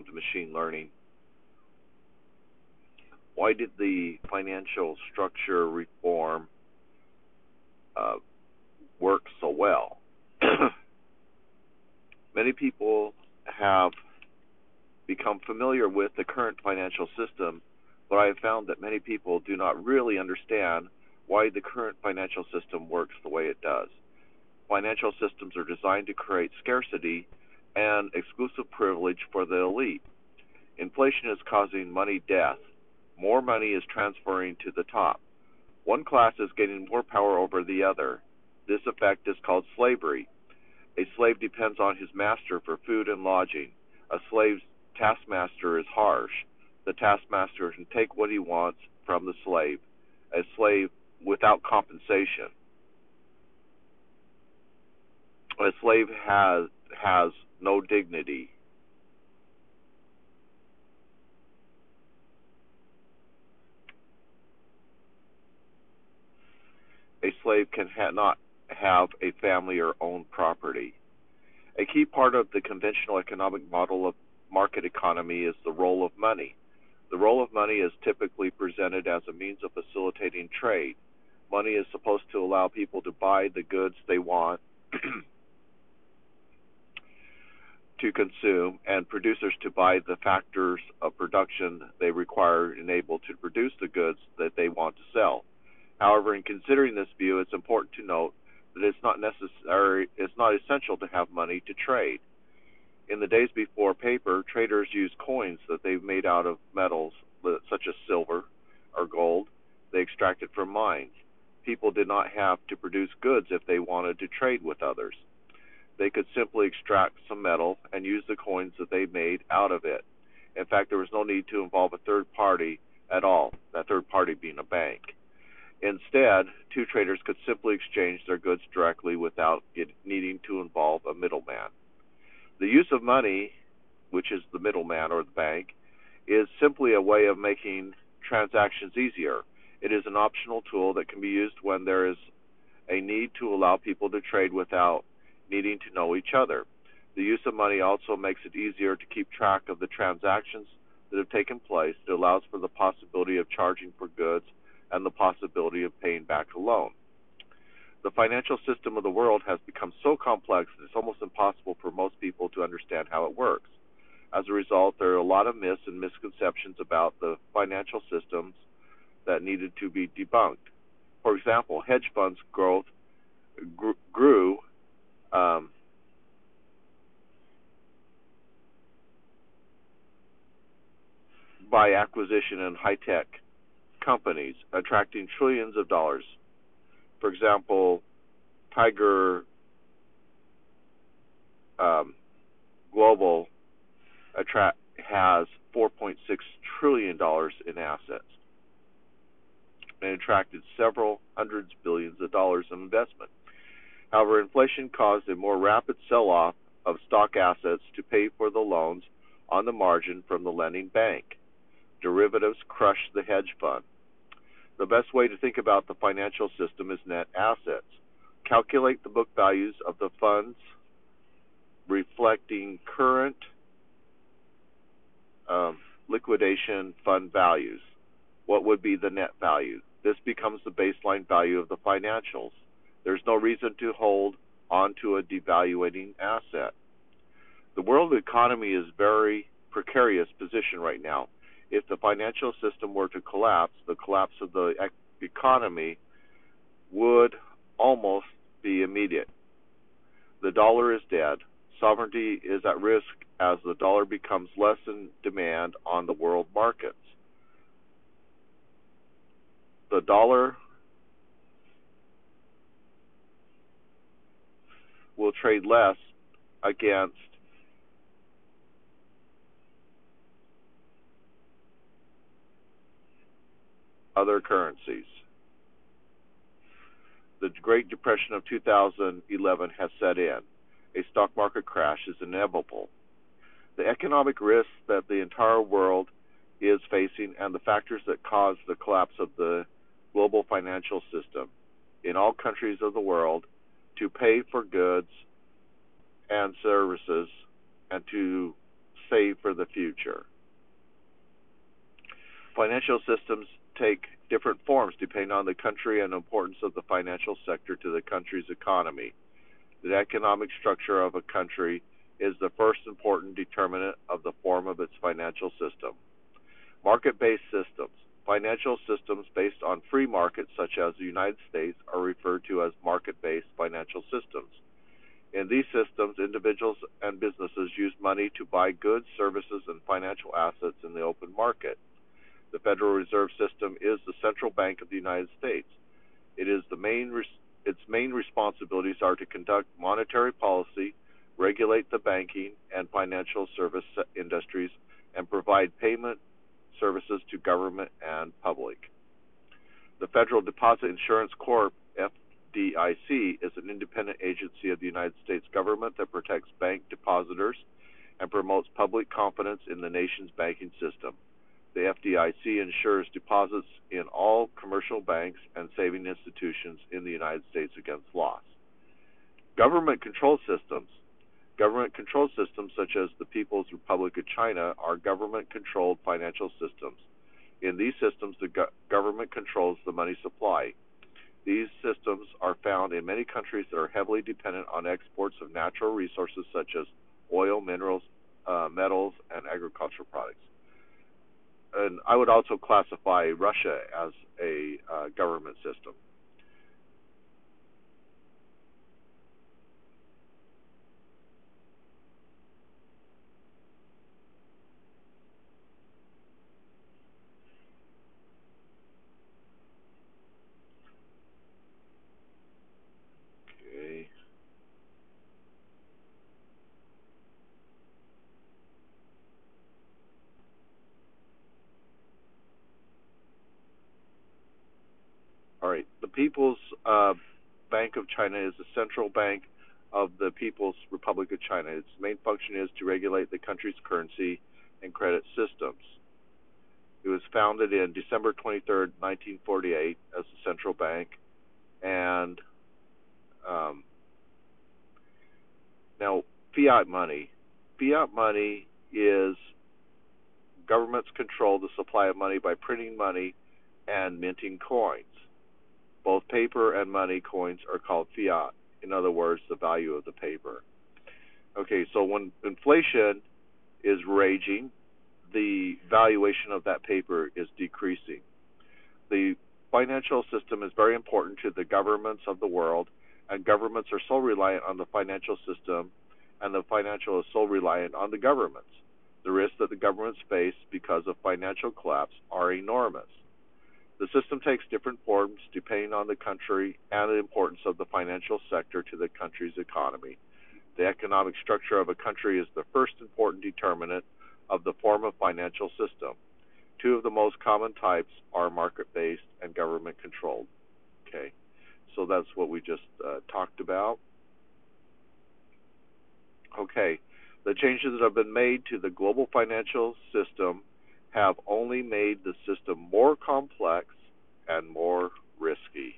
consumed machine learning. Why did the financial structure reform uh, work so well? Many people have become familiar with the current financial system, but I have found that many people do not really understand why the current financial system works the way it does. Financial systems are designed to create scarcity and exclusive privilege for the elite. Inflation is causing money death. More money is transferring to the top. One class is getting more power over the other. This effect is called slavery. A slave depends on his master for food and lodging. A slave's taskmaster is harsh. The taskmaster can take what he wants from the slave. A slave without compensation. A slave has has no dignity. A slave can ha- not have a family or own property. A key part of the conventional economic model of market economy is the role of money. The role of money is typically presented as a means of facilitating trade. Money is supposed to allow people to buy the goods they want to consume and producers to buy the factors of production they require and able to produce the goods that they want to sell. However, in considering this view, it's important to note that it's not necessary, it's not essential to have money to trade. In the days before paper, traders used coins that they made out of metals such as silver or gold they extracted from mines. People did not have to produce goods if they wanted to trade with others they could simply extract some metal and use the coins that they made out of it. In fact, there was no need to involve a third party at all, that third party being a bank. Instead, two traders could simply exchange their goods directly without needing to involve a middleman. The use of money, which is the middleman or the bank, is simply a way of making transactions easier. It is an optional tool that can be used when there is a need to allow people to trade without needing to know each other. The use of money also makes it easier to keep track of the transactions that have taken place. It allows for the possibility of charging for goods and the possibility of paying back a loan. The financial system of the world has become so complex that it's almost impossible for most people to understand how it works. As a result, there are a lot of myths and misconceptions about the financial systems that needed to be debunked. For example, hedge funds growth grew um, by acquisition in high tech companies, attracting trillions of dollars. For example, Tiger um, Global attract has 4.6 trillion dollars in assets and attracted several hundreds billions of dollars in investment. However, inflation caused a more rapid sell-off of stock assets to pay for the loans on the margin from the lending bank. Derivatives crushed the hedge fund. The best way to think about the financial system is net assets. Calculate the book values of the funds reflecting current um, liquidation fund values. What would be the net value? This becomes the baseline value of the financials. There's no reason to hold onto a devaluating asset. The world economy is very precarious position right now. If the financial system were to collapse, the collapse of the economy would almost be immediate. The dollar is dead. Sovereignty is at risk as the dollar becomes less in demand on the world markets. The dollar trade less against other currencies. The Great Depression of 2011 has set in. A stock market crash is inevitable. The economic risks that the entire world is facing and the factors that cause the collapse of the global financial system in all countries of the world to pay for goods and services and to save for the future. Financial systems take different forms depending on the country and importance of the financial sector to the country's economy. The economic structure of a country is the first important determinant of the form of its financial system. Market based systems. Financial systems based on free markets, such as the United States, are referred to as market based financial systems. In these systems, individuals and businesses use money to buy goods, services, and financial assets in the open market. The Federal Reserve System is the central bank of the United States. It is the main its main responsibilities are to conduct monetary policy, regulate the banking and financial service industries, and provide payment services to government and public. The Federal Deposit Insurance Corp, FDIC, is an independent agency of the United States government that protects bank depositors and promotes public confidence in the nation's banking system. The FDIC insures deposits in all commercial banks and saving institutions in the United States against loss. Government control systems. Government control systems such as the People's Republic of China are government controlled financial systems. In these systems, the go- government controls the money supply. These systems are found in many countries that are heavily dependent on exports of natural resources such as oil, minerals, uh, metals, and agricultural products and I would also classify Russia as a uh, government system. People's uh, Bank of China is the central bank of the People's Republic of China. Its main function is to regulate the country's currency and credit systems. It was founded in December 23, 1948, as a central bank, and um, now fiat money. Fiat money is governments control the supply of money by printing money and minting coins. Both paper and money coins are called fiat. In other words, the value of the paper. Okay, so when inflation is raging, the valuation of that paper is decreasing. The financial system is very important to the governments of the world, and governments are so reliant on the financial system, and the financial is so reliant on the governments. The risks that the governments face because of financial collapse are enormous. The system takes different forms depending on the country and the importance of the financial sector to the country's economy. The economic structure of a country is the first important determinant of the form of financial system. Two of the most common types are market based and government controlled. Okay, so that's what we just uh, talked about. Okay, the changes that have been made to the global financial system have only made the system more complex and more risky.